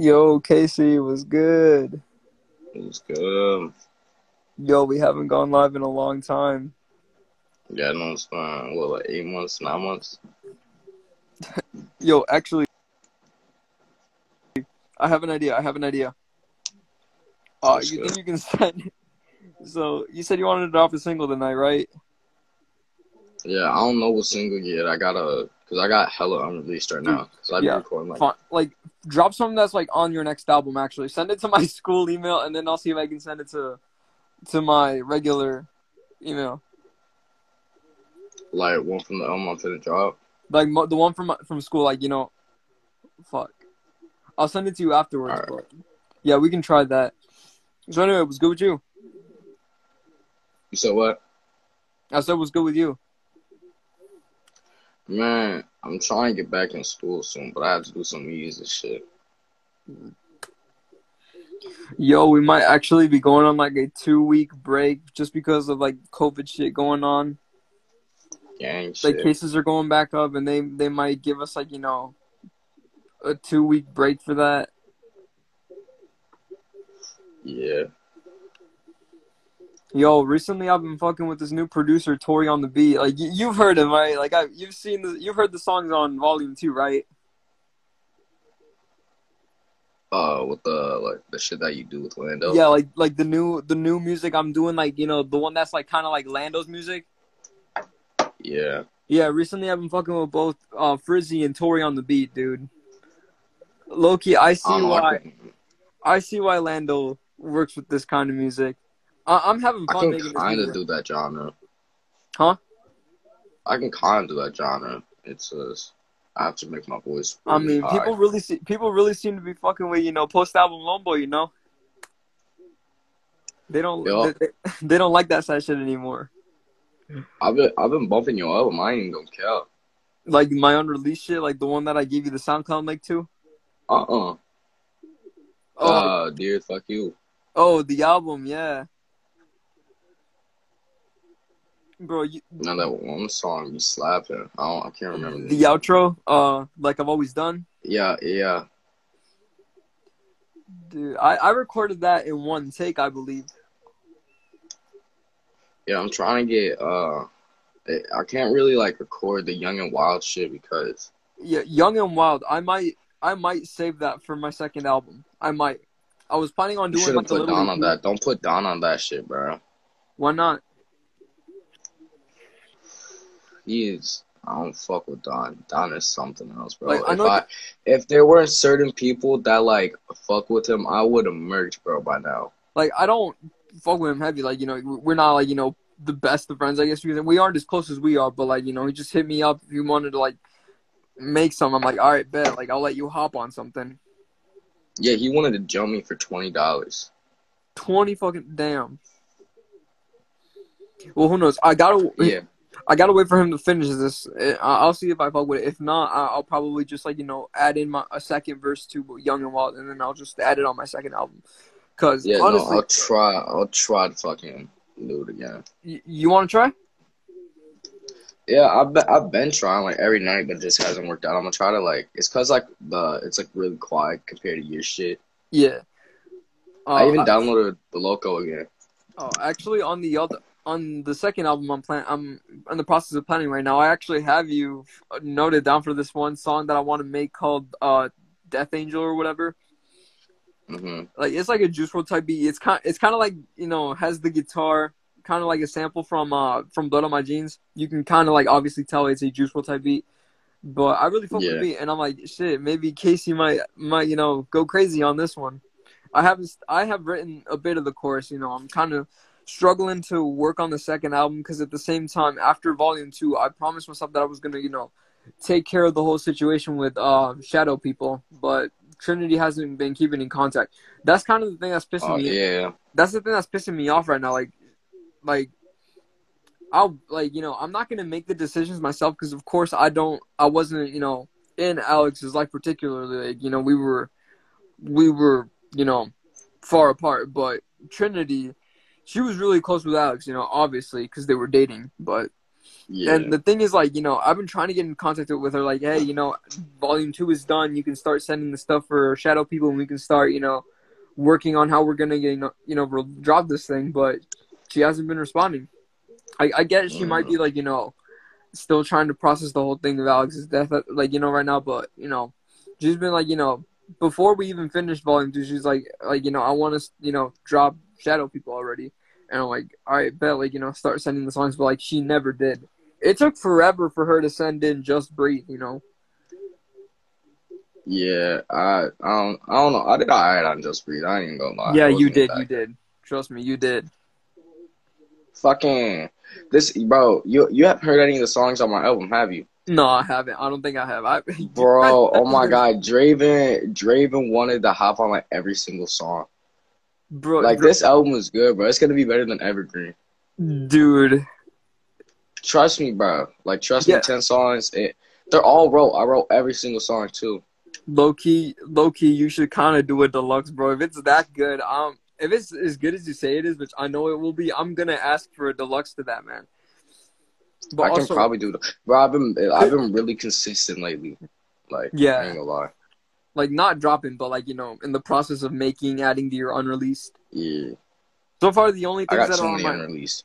Yo, Casey was good. It was good. Yo, we haven't gone live in a long time. Yeah, no, it's fine. What, like eight months, nine months? Yo, actually, I have an idea. I have an idea. Uh, you go. think you can send? So you said you wanted to drop a single tonight, right? Yeah, I don't know what single yet. I gotta, cause I got hella unreleased right now. Cause I be Yeah. recording like, Fine. Like, drop something that's like on your next album. Actually, send it to my school email, and then I'll see if I can send it to to my regular email. like one from the album I'm finna drop. Like mo- the one from from school. Like you know, fuck. I'll send it to you afterwards. Alright. But yeah, we can try that. So anyway, it was good with you. You said what? I said it was good with you. Man, I'm trying to get back in school soon, but I have to do some music shit. Yo, we might actually be going on like a two week break just because of like COVID shit going on. Gang Like shit. cases are going back up, and they they might give us like you know a two week break for that. Yeah. Yo, recently I've been fucking with this new producer Tori on the beat. Like y- you've heard him, right? Like I, you've seen the, you've heard the songs on Volume Two, right? Uh, with the like the shit that you do with Lando. Yeah, like like the new the new music I'm doing, like you know the one that's like kind of like Lando's music. Yeah. Yeah, recently I've been fucking with both uh, Frizzy and Tori on the beat, dude. Loki, I see why I see why Lando works with this kind of music. I- I'm having fun. I can kind of do that genre. Huh? I can kind of do that genre. It's just I have to make my voice. I mean, high. people really see, people really seem to be fucking with you know post album Lone Boy. You know, they don't they, they, don't like that side shit anymore. I've been I've been bumping your album. I ain't gonna care. Like my unreleased shit, like the one that I gave you the SoundCloud link to. Uh uh Oh, Uh, dear, fuck you. oh, the album, yeah. Bro, you, Now that one song you slapping. I don't. I can't remember. the outro, uh, like I've always done. Yeah, yeah. Dude, I, I recorded that in one take, I believe. Yeah, I'm trying to get uh I can't really like record the young and wild shit because Yeah, Young and Wild. I might I might save that for my second album. I might. I was planning on you doing should have like put. Don on that. Don't put Don on that shit, bro. Why not? He is I don't fuck with Don. Don is something else, bro. Like, if I if there weren't certain people that like fuck with him, I would have merged, bro, by now. Like I don't fuck with him heavy. Like you know, we're not like you know the best of friends. I guess we aren't as close as we are. But like you know, he just hit me up if he wanted to like make some. I'm like, all right, bet. Like I'll let you hop on something. Yeah, he wanted to jump me for twenty dollars. Twenty fucking damn. Well, who knows? I gotta. Yeah. I gotta wait for him to finish this. Eh, I'll see if I fuck with it. If not, I'll probably just like you know add in my a second verse to Young and Wild, and then I'll just add it on my second album. Cause Yeah, honestly, no, I'll try I'll try to fucking do it again. y- you want to try? Yeah, I've been, I've been trying like every night, but it just hasn't worked out. I'm gonna try to like it's cause like the it's like really quiet compared to your shit. Yeah. Uh, I even I- downloaded the loco again. oh, actually, on the other on the second album, I'm plan I'm in the process of planning right now. I actually have you noted down for this one song that I want to make called uh Death Angel or whatever. hmm like it's like a Juice WRLD type beat. It's kind it's kind of like you know has the guitar kind of like a sample from uh from Blood on My Jeans. You can kind of like obviously tell it's a Juice WRLD type beat. But I really fuck with Yeah. the beat, and I'm like shit. Maybe Casey might might you know go crazy on this one. I haven't I have written a bit of the chorus. You know I'm kind of struggling to work on the second album because at the same time after Volume Two I promised myself that I was gonna you know take care of the whole situation with uh Shadow People, but Trinity hasn't been keeping in contact. That's kind of the thing that's pissing Oh me. yeah, That's the thing that's pissing me off right now. Like, like, I'll like you know I'm not gonna make the decisions myself because of course I don't. I wasn't you know in Alex's life particularly. Like you know we were, we were you know far apart. But Trinity, she was really close with Alex. You know obviously because they were dating. But Yeah. And the thing is, like, you know, I've been trying to get in contact with her, like, hey, you know, volume two is done. You can start sending the stuff for Shadow People, and we can start, you know, working on how we're gonna get, you know, you know, re- drop this thing. But she hasn't been responding. I, I get she might be like, you know, still trying to process the whole thing of Alex's death, uh, like, you know, right now. But you know, she's been like, you know, before we even finished volume two, she's like, like, you know, I want to, you know, drop Shadow People already. And I'm like, all right, bet, like, you know, start sending the songs, but like, she never did it took forever for her to send in "Just Breathe." You know. Yeah, I I don't I don't know. I did alright on Just Breathe. I ain't even gonna lie. yeah, you did. You did. Trust me, you did. Fucking this, bro. You you haven't heard any of the songs on my album, have you, No, I haven't. I don't think I have. I, bro? oh my god, Draven Draven wanted to hop on like every single song. Bro. Like bro- this album is good, bro. It's gonna be better than Evergreen. dude. Trust me, bro. Like trust Yeah. me, ten songs. It, they're all wrote. I wrote every single song too. Low key, low key. You should kind of do a deluxe, bro. If it's that good, um, if it's as good as you say it is, which I know it will be, I'm gonna ask for a deluxe to that, man. But I can probably do the. Bro, I've been I've been really consistent lately. Like Yeah. I ain't gonna lie. Like not dropping, but like you know, in the process of making, adding to your unreleased. Yeah, So far, the only things that too are on my unreleased.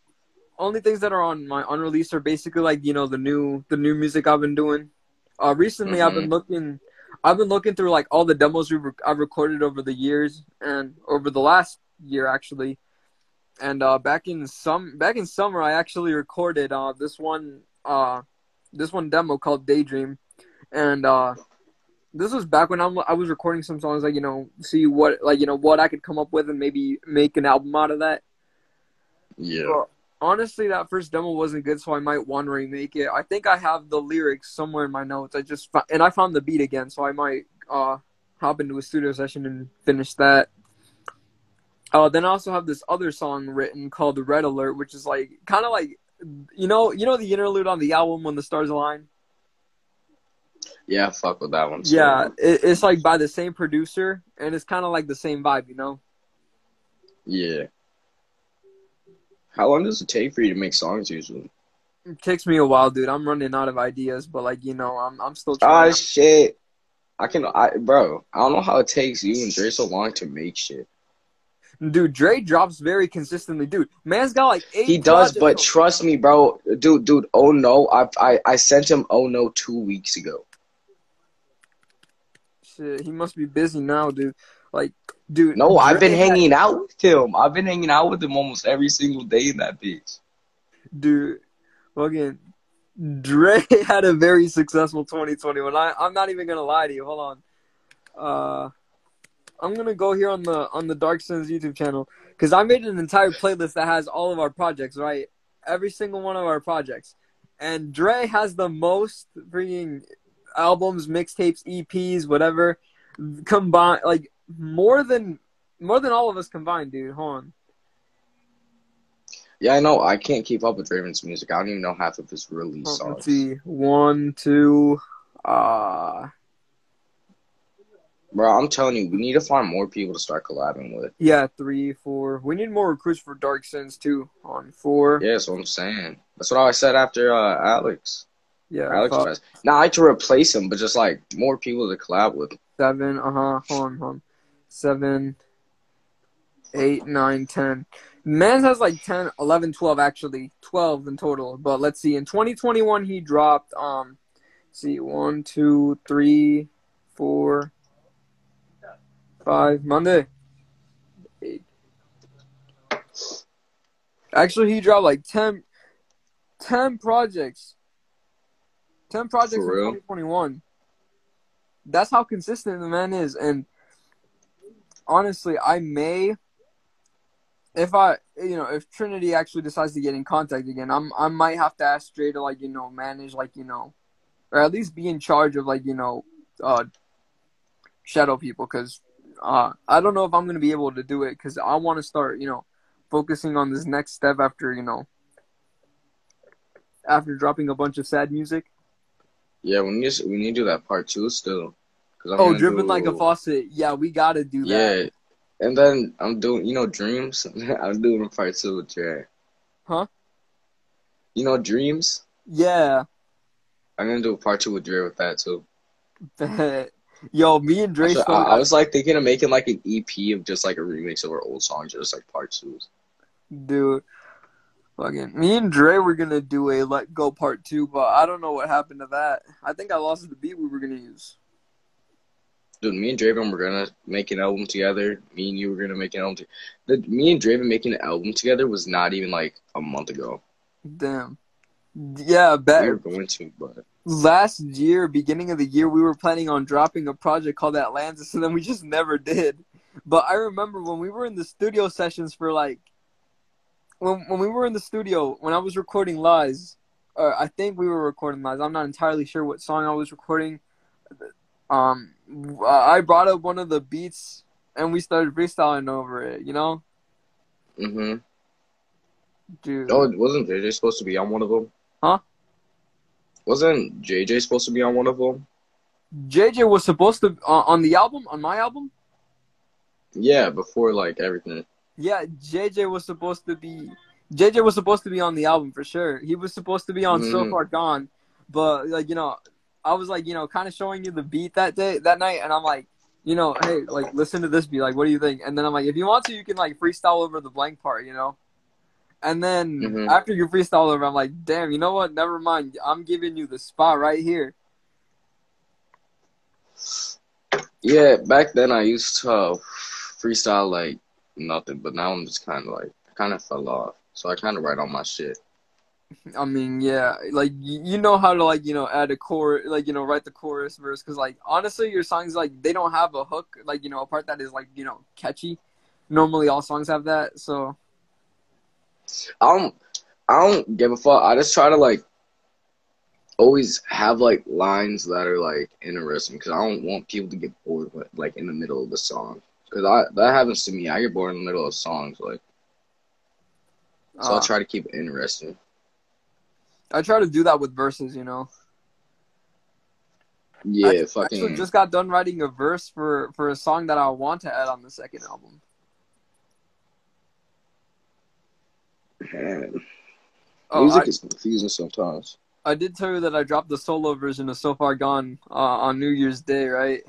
only things that are on my unreleased are basically like you know the new the new music I've been doing. Uh, recently I've been looking, I've been looking through like all the demos we've rec- I've recorded over the years and over the last year actually. And uh, back in some back in summer, I actually recorded uh, this one uh, this one demo called Daydream, and uh, this was back when I'm, I was recording some songs like you know see what like you know what I could come up with and maybe make an album out of that. Yeah. Well, honestly, that first demo wasn't good, so I might want to remake it. I think I have the lyrics somewhere in my notes. I just and I found the beat again, so I might uh hop into a studio session and finish that. Uh, then I also have this other song written called "Red Alert," which is like kind of like you know you know the interlude on the album when the stars align. Yeah, fuck with that one. too. Yeah, it, it's like by the same producer, and it's kind of like the same vibe, you know. Yeah. How long does it take for you to make songs usually? It takes me a while, dude. I'm running out of ideas, but like you know, I'm I'm still Ah trying. shit. I can I bro, I don't know how it takes you and Dre so long to make shit. Dude, Dre drops very consistently. Dude, man's got like eight. He does, but trust me, bro. Dude, dude, oh no. I I I sent him oh no two weeks ago. Shit, he must be busy now, dude. Like, dude. No, I've been hanging out with him. I've been hanging out with him almost every single day in that bitch. dude. Fucking Dre had a very successful 2021. I I'm not even gonna lie to you. Hold on. Uh, I'm gonna go here on the on the Dark Sins YouTube channel because I made an entire playlist that has all of our projects, right? Every single one of our projects, and Dre has the most freaking albums, mixtapes, EPs, whatever combined, like more than more than all of us combined, dude. Hold on. Yeah, I know. I can't keep up with Raven's music. I don't even know half of his release Oh, songs. let's see. One, two, uh Bro, I'm telling you, we need to find more people to start collabing with. yeah, three, four. We need more recruits for Dark Sins too. On four. Yeah, that's what I'm saying. That's what I said after uh, Alex. Yeah. Alex was. Not like to replace him, but just like more people to collab with. seven, uh huh. Hold on, hold on. Seven, eight, nine, ten. Mans has like 10, 11, 12 actually. 12 in total. But let's see. In 2021, he dropped, um, see, one, two, three, four, five, Monday. Eight. Actually, he dropped like 10, 10 projects. 10 projects in For 2021. That's how consistent the man is. And honestly, I may if I you know, if Trinity actually decides to get in contact again, I'm I might have to ask Dre to like, you know, manage like, you know, or at least be in charge of like, you know, uh shadow people cuz uh I don't know if I'm going to be able to do it cuz I want to start, you know, focusing on this next step after, you know, after dropping a bunch of sad music. Yeah, we need to, we need to do that part two still. Oh, gonna do- like a faucet. Yeah, we got to do that. Yeah, and then I'm doing you know dreams. I'm doing a part two with Dre. Huh? You know dreams. Yeah. I'm gonna do a part two with Dre with that too. Yo, me and Dre. So, I, I was like thinking of making like an EP of just like a remix of our old songs, just like part twos. Dude, fucking me and Dre were gonna do a Let Go Part Two, but I don't know what happened to that. I think I lost the beat we were gonna use. Dude, me and Draven were gonna make an album together. Me and you were gonna make an album. To- the, me and Draven making an album together was not even like a month ago. Damn. Yeah, bet. We were going to, but Last year, beginning of the year, we were planning on dropping a project called Atlantis, and then we just never did. But I remember when we were in the studio sessions for like, when when we were in the studio when I was recording Lies, or I think we were recording Lies. I'm not entirely sure what song I was recording. Um, I brought up one of the beats and we started freestyling over it. You know, hmm dude. Oh, wasn't JJ supposed to be on one of them? Huh? Wasn't JJ supposed to be on one of them? JJ was supposed to uh, on the album on my album. Yeah, before like everything. Yeah, JJ was supposed to be JJ was supposed to be on the album for sure. He was supposed to be on So Mhm. Far Gone, but like you know, I was like you know kind of showing you the beat that day that night, and I'm like, you know, hey, like listen to this beat, like what do you think? And then I'm like, if you want to, you can like freestyle over the blank part, you know. And then Mhm. after you freestyle over, I'm like, damn, you know what? Never mind. I'm giving you the spot right here. Yeah, back then I used to uh, freestyle like nothing, but now I'm just kind of like kind of fell off. So I kind of write on my shit. I mean, yeah, like you know how to like you know add a chorus, like you know write the chorus verse, because like honestly, your songs like they don't have a hook, like you know a part that is like you know catchy. Normally, all songs have that, so I don't I don't give a fuck. I just try to like always have like lines that are like interesting because I don't want people to get bored with, like in the middle of the song. Because I that happens to me. I get bored in the middle of songs, like so uh, I try to keep it interesting. I try to do that with verses. You know, Yeah, I fucking. actually just got done writing a verse for for a song that I want to add on the second album. man, Oh, music I, is confusing sometimes. I did tell you that I dropped the solo version of So Far Gone uh, on New Year's Day, right?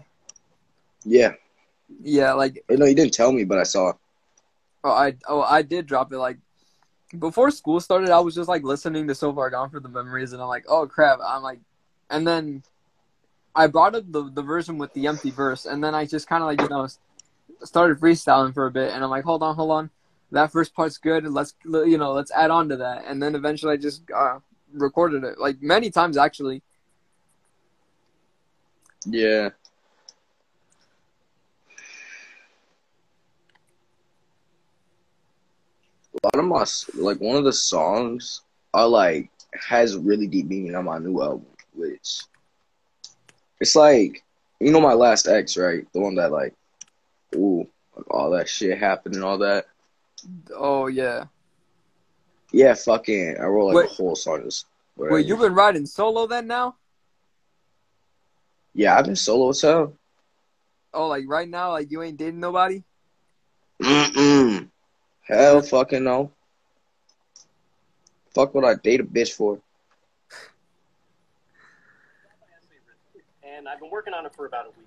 Yeah, Yeah, like no, you didn't tell me, but I saw. Oh, I oh I did drop it like before school started. I was just like listening to So Far Gone for the memories, and I'm like, oh crap! I'm like, and then I brought up the the version with the empty verse, and then I just kind of like you know started freestyling for a bit, and I'm like, hold on, hold on, that first part's good. Let's you know let's add on to that, and then eventually I just uh, recorded it like many times actually. Yeah. Lot of my like one of the songs are like has really deep meaning on my new album, which it's like you know my last ex, right? The one that like, ooh, like all that shit happened and all that. Oh yeah. Yeah, fucking, I wrote like Wait. a whole song just. Wait, you've been riding solo then now? Yeah, I've been solo as hell. Oh, like right now, like you ain't dating nobody? Mm-mm. Hell fucking no. Fuck what I date a bitch for. and I've been working on it for about a week.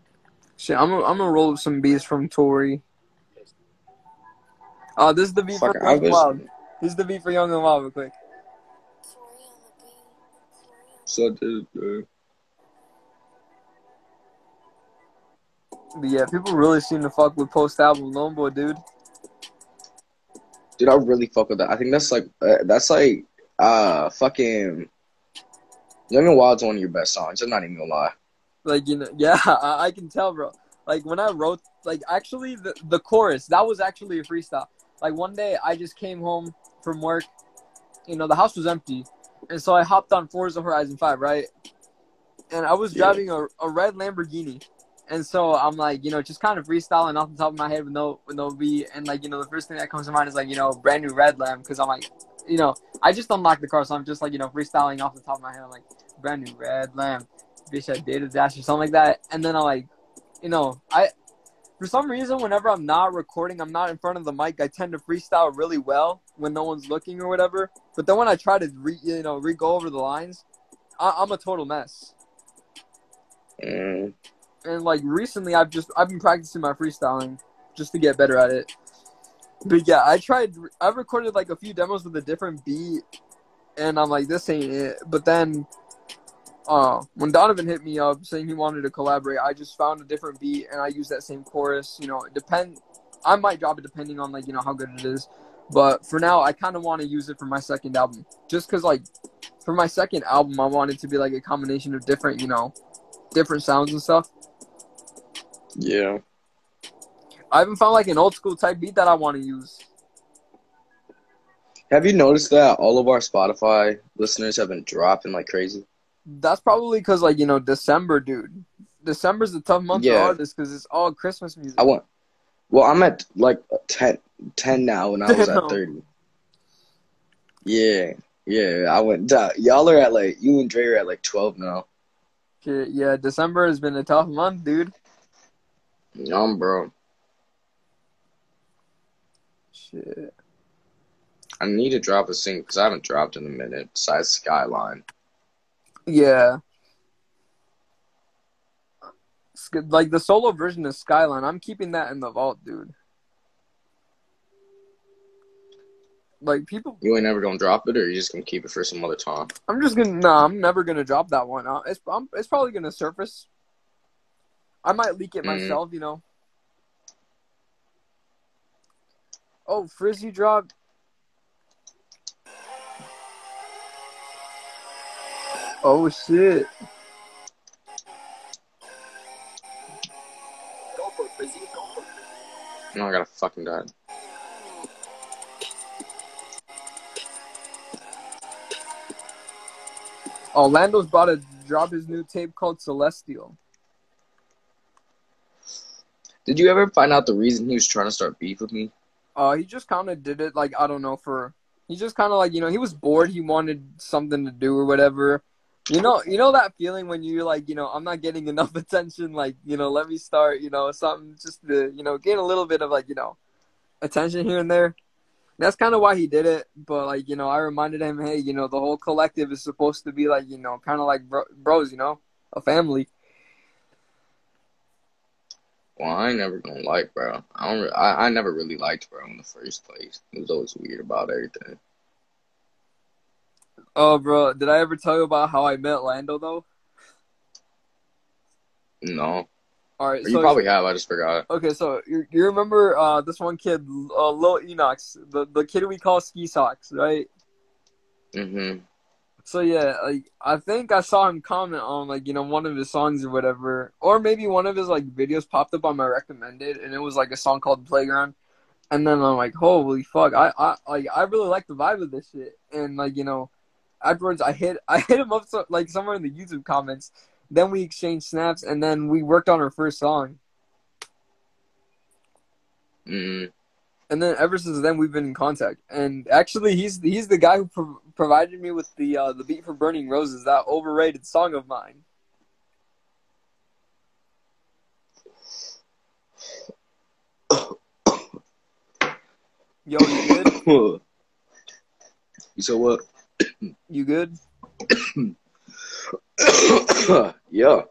Shit, I'm gonna, I'm gonna roll up some beats from Tori. Oh, this is the beat Fuck, for I Young and was. Wild. This is the beat for Young and Wild, real quick. So, dude, dude. But yeah, people really seem to fuck with post album Lone Boy, dude. Dude, I really fuck with that. I think that's like uh, that's like uh fucking Young and Wild's one of your best songs. I'm not even gonna lie. Like you know, yeah, I, I can tell, bro. Like when I wrote, like actually the the chorus that was actually a freestyle. Like one day I just came home from work, you know, the house was empty, and so I hopped on Forza Horizon Five, right? And I was Yeah. driving a, a red Lamborghini, and so I'm like, you know, just kind of freestyling off the top of my head with no with no beat, and like you know, the first thing that comes to mind is like you know, brand new red Lamb, because I'm like, you know, I just unlocked the car, so I'm just like you know, freestyling off the top of my head. I'm like, brand new red Lamb, bitch, I did a dash or something like that, and then I'm like, you know, I for some reason, whenever I'm not recording, I'm not in front of the mic. I tend to freestyle really well when no one's looking or whatever. But then when I try to re, you know re go over the lines, I, I'm a total mess. Mm. And like recently, I've just I've been practicing my freestyling just to get better at it. But yeah, I tried. I've recorded like a few demos with a different beat, and I'm like, this ain't it. But then, uh, when Donovan hit me up saying he wanted to collaborate, I just found a different beat and I used that same chorus. You know, it depend. I might drop it depending on like you know how good it is. But for now, I kind of want to use it for my second album, just because like for my second album, I want it to be like a combination of different, you know, different sounds and stuff. Yeah. I haven't found like an old school type beat that I want to use. Have you noticed that all of our Spotify listeners have been dropping like crazy? That's probably because like you know December, dude. December's a tough month Yeah. for artists because it's all Christmas music. I want. Well, I'm at like 10, 10 now, and I was at thirty. Yeah, yeah. I went down. Y'all are at like you and Dre are at like twelve now. Yeah, December has been a tough month, dude. Um, bro. Shit. I need to drop a single because I haven't dropped in a minute. Besides Skyline. Yeah. Like the solo version of Skyline, I'm keeping that in the vault, dude. Like people, You ain't never gonna drop it, or you just gonna keep it for some other time. I'm just gonna. Nah, I'm never gonna drop that one. Uh, it's I'm, it's probably gonna surface. I might leak it Mhm. myself, you know. Oh, Frizzy drop. Oh shit! Go for Frizzy. Go for it. No, I gotta fucking die. Orlando's about to drop his new tape called Celestial. Did you ever find out the reason he was trying to start beef with me? Uh, he just kind of did it like I don't know for. He just kind of like you know he was bored. He wanted something to do or whatever. You know, you know that feeling when you're like, you know, I'm not getting enough attention. Like, you know, let me start. You know, something just to you know gain a little bit of like you know attention here and there. That's kind of why he did it. But like you know, I reminded him, hey, you know, the whole collective is supposed to be like you know, kind of like bro- bros, you know, a family. Well, I ain't never gonna like, bro. I don't. Re- I, I never really liked bro in the first place. It was always weird about everything. Oh, bro, did I ever tell you about how I met Lando though? No, All right, you probably have. I just forgot. Okay, so you, you remember uh, this one kid, uh, Lil Enox, the the kid we call Ski Socks, right? Mm-hmm. So yeah, like I think I saw him comment on like you know one of his songs or whatever, or maybe one of his like videos popped up on my recommended, and it was like a song called Playground, and then I'm like, holy fuck, I I like I really like the vibe of this shit, and like you know, afterwards I hit I hit him up so, like somewhere in the YouTube comments, then we exchanged snaps, and then we worked on our first song. Mm. And then ever since then we've been in contact. And actually, he's he's the guy who pro- provided me with the uh, the beat for "Burning Roses," that overrated song of mine. Yo, you good? you said what? You good? yeah.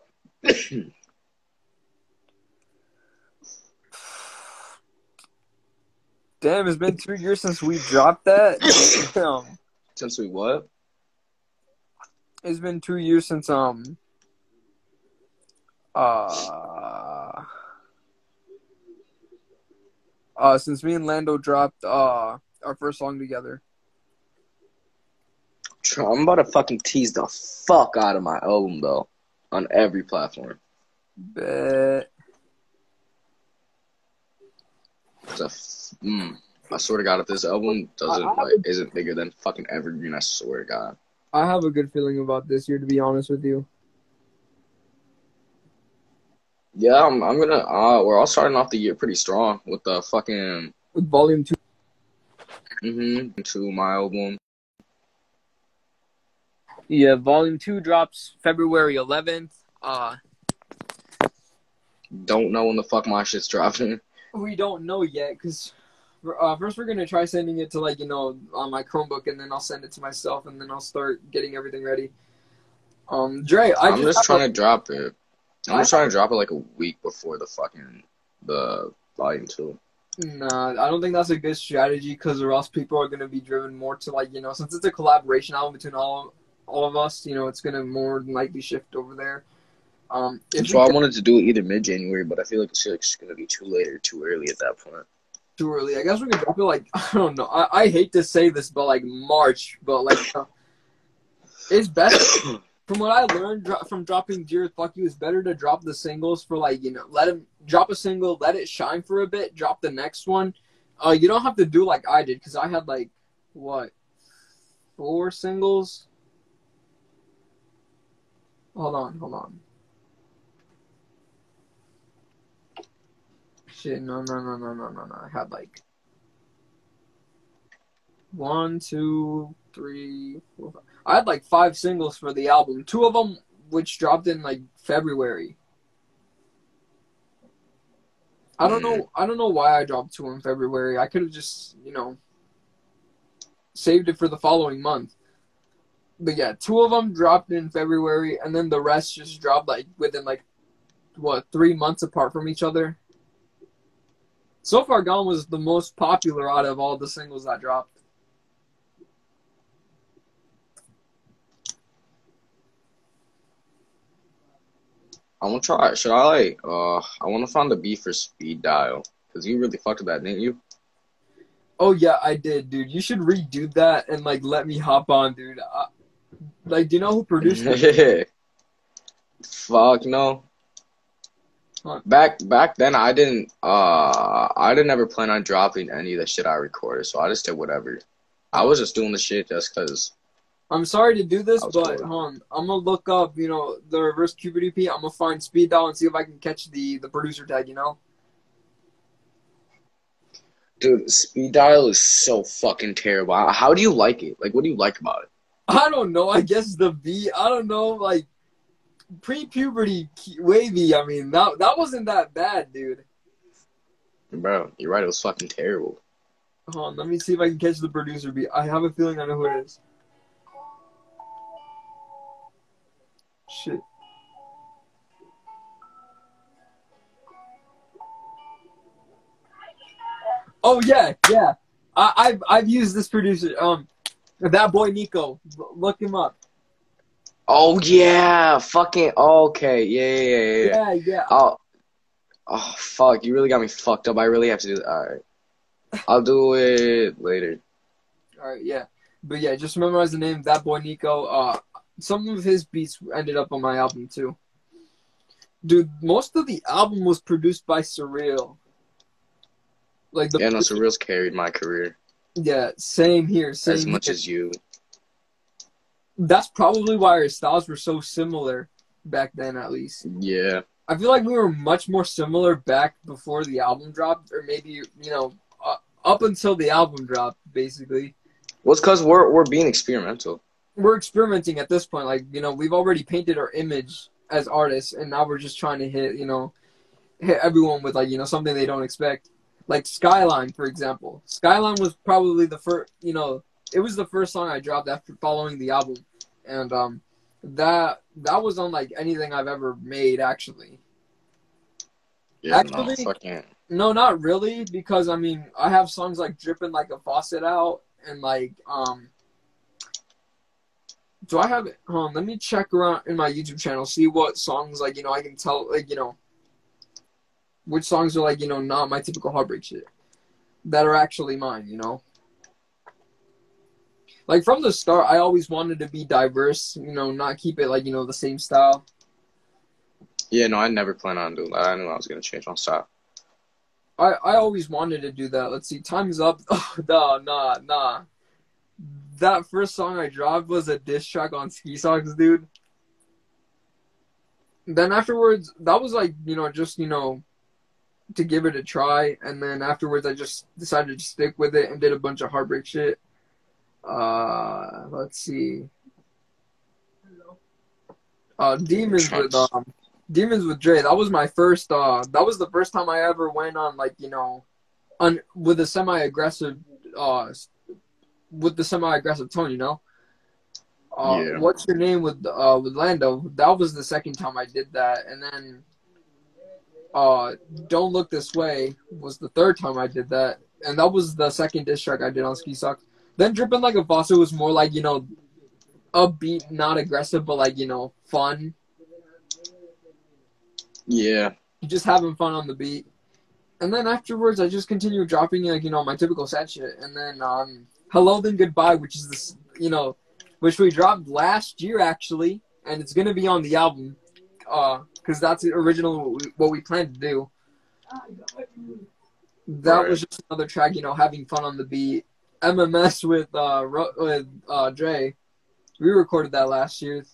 Damn, it's been two years since we dropped that. Damn, Since we what? it's been two years since um uh uh since me and Lando dropped uh our first song together. I'm about to fucking tease the fuck out of my album though, on every platform. Bet. 'Cause I f- mm, I swear to God, if this album doesn't I- I like isn't bigger than fucking Evergreen, I swear to God. I have a good feeling about this year, to be honest with you. Yeah, I'm, I'm gonna. Uh, we're all starting off the year pretty strong with the fucking With Volume Two, mm-hmm to my album. yeah, Volume Two drops February 11th. Uh, don't know when the fuck my shit's dropping. We don't know yet because uh, first we're gonna try sending it to like you know on my Chromebook, and then I'll send it to myself, and then I'll start getting everything ready. Um, Dre, I I'm just have trying to drop it. I'm just trying to drop it like a week before the fucking the volume two. Nah, I don't think that's a good strategy because or else people are gonna be driven more to like you know since it's a collaboration album between all all of us, you know it's gonna more than likely shift over there. Um, So I wanted to do it either mid January, but I feel like it's just gonna be too late or too early at that point. too early, I guess we could drop it like I don't know. I, I hate to say this, but like March, but like uh, it's better. From what I learned dro- from dropping Dear Fuck You, it's better to drop the singles for like you know let him drop a single, let it shine for a bit, drop the next one. Uh, you don't have to do like I did because I had like what four singles. Hold on, hold on. Shit, no, no, no, no, no, no, no. I had like one, two, three, four, five. I had like five singles for the album. Two of them, which dropped in like February. I don't know. I don't know why I dropped two in February. I could have just, you know, saved it for the following month. But yeah, two of them dropped in February, and then the rest just dropped like within like what three months apart from each other. So far, Gone was the most popular out of all the singles that dropped. I want to try. Should I like? Uh, I want to find the beat for Speed Dial because you really fucked with that, didn't you? Oh yeah, I did, dude. You should redo that and like let me hop on, dude. Uh, like, do you know who produced it? Fuck no. Back back then, I didn't. Uh, I didn't ever plan on dropping any of the shit I recorded, so I just did whatever. I was just doing the shit just cause. I'm sorry to do this, but um, I'm gonna look up, you know, the reverse QBDP. I'm gonna find speed dial and see if I can catch the the producer tag. You know. Dude, Speed Dial is so fucking terrible. How do you like it? Like, what do you like about it? I don't know. I guess the beat. I don't know. Like pre-puberty Wavvy. I mean, that that wasn't that bad, dude. Bro, you're right. It was fucking terrible. Hold on, let me see if I can catch the producer beat. I have a feeling I know who it is. Shit. Oh yeah, yeah. I, I've I've used this producer. Um, that boy Nico. Look him up. Oh yeah, fucking okay, yeah, yeah, yeah, yeah. yeah. Oh, oh fuck! You really got me fucked up. I really have to do that. All right, I'll do it later. All right, yeah. But yeah, just memorize the name. That boy Nico. Uh, some of his beats ended up on my album too. Dude, most of the album was produced by Surreal. Like the Yeah, no, Surreal's carried my career yeah, same here, same as much here. as you. That's probably why our styles were so similar back then, at least. Yeah, I feel like we were much more similar back before the album dropped, or maybe you know, uh, up until the album dropped, basically. well, it's because we're we're being experimental. we're experimenting at this point. Like, you know, we've already painted our image as artists, and now we're just trying to hit, you know, hit everyone with like, you know, something they don't expect. Like Skyline, for example. Skyline was probably the first, you know, it was the first song I dropped after following the album, and um, that that was unlike anything I've ever made. Actually, Yeah, Actually- no, fucking. no, not really, because I mean, I have songs like "Dripping Like a Faucet" out, and like, um, do I have it? Hold on, let me check around in my YouTube channel, see what songs like you know I can tell like you know which songs are like you know not my typical heartbreak shit that are actually mine. You know, like from the start, I always wanted to be diverse. You know, not keep it like you know the same style. Yeah, no, I never planned on doing that. I knew I was gonna change my style. I, I always wanted to do that. Let's see, time's up. Oh, no, nah, nah. That first song I dropped was a diss track on Ski Socks, dude. Then afterwards, that was like, you know, just, you know, to give it a try. And then afterwards, I just decided to stick with it and did a bunch of heartbreak shit. Uh, let's see. Uh, Demons with, um, Demons with Dre. That was my first. Uh, that was the first time I ever went on like you know, on with a semi aggressive. Uh, with the semi aggressive tone, you know. Uh, Yeah. What's your name with uh with Lando? That was the second time I did that, and then. Uh, don't look this way was the third time I did that, and that was the second diss track I did on Ski Sucks. Then dripping like a faucet was more like you know, upbeat, not aggressive, but like you know, fun. Yeah. just having fun on the beat. And then afterwards, I just continue dropping like you know my typical sad shit. And then um, hello then goodbye, which is this you know, which we dropped last year actually, and it's gonna be on the album, uh, because that's the original what we, what we planned to do. That Right. was just another track, you know, having fun on the beat. MMS with uh Ro- with uh Dre, we recorded that last year.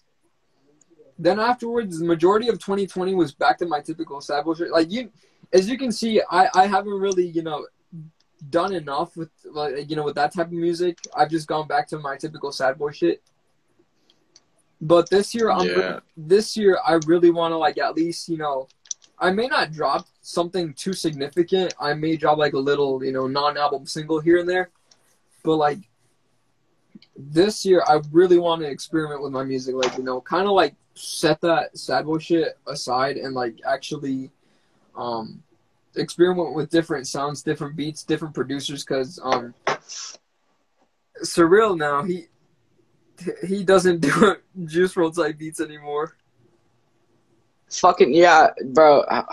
Then afterwards, the majority of 2020 was back to my typical sad bullshit. Like you, as you can see, I I haven't really you know done enough with like you know with that type of music. I've just gone back to my typical sad boy shit. But this year, I'm Yeah. this year I really want to like at least you know, I may not drop something too significant. I may drop like a little you know non-album single here and there, but like this year I really want to experiment with my music. Like you know, kind of like set that sad boy shit aside and like actually um experiment with different sounds, different beats, different producers. Because um, surreal now he he doesn't do Juice WRLD type beats anymore. Fucking yeah, bro. How,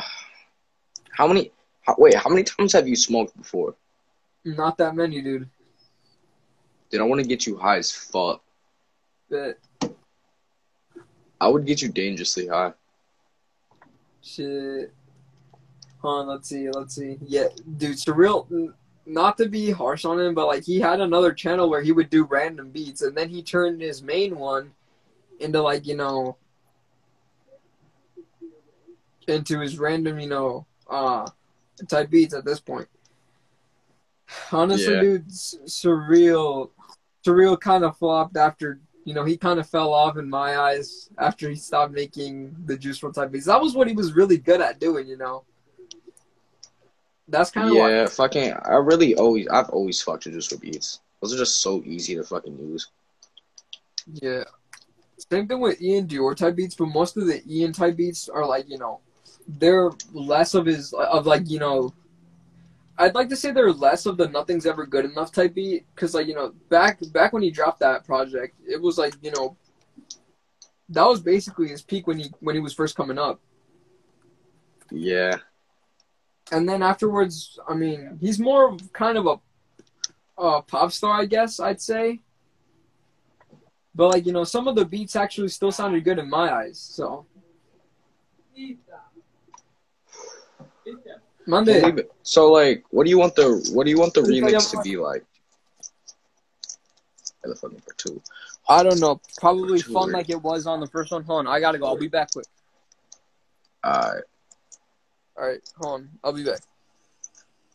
how many? How, wait, how many times have you smoked before? Not that many, dude. Dude, I want to get you high as fuck. But I would get you dangerously high. shit. Hold on, let's see, let's see. Yeah, dude, surreal. Not to be harsh on him, but like he had another channel where he would do random beats, and then he turned his main one into like you know into his random you know uh type beats at this point. Honestly, Yeah. dude, surreal, surreal kind of flopped after you know he kind of fell off in my eyes after he stopped making the Juice WRLD type beats. That was what he was really good at doing, you know. That's kind of Yeah, fucking. I really always, I've always fucked with juice with beats. Those are just so easy to fucking use. Yeah. Same thing with Iann Dior type beats, but most of the Ian type beats are like, you know, they're less of his of like, you know, I'd like to say they're less of the nothing's ever good enough type beat cuz like, you know, back back when he dropped that project, it was like, you know, that was basically his peak when he when he was first coming up. Yeah, And then afterwards, I mean, he's more of kind of a a pop star, I guess I'd say. But like you know, some of the beats actually still sounded good in my eyes. So uh, Monday. So like, what do you want the what do you want the remix to be like? Yeah, the fucking part two. I don't know, probably fun like it was on the first one. Hold on, I gotta go. I'll be back quick. Alright. All right, hold on, I'll be back.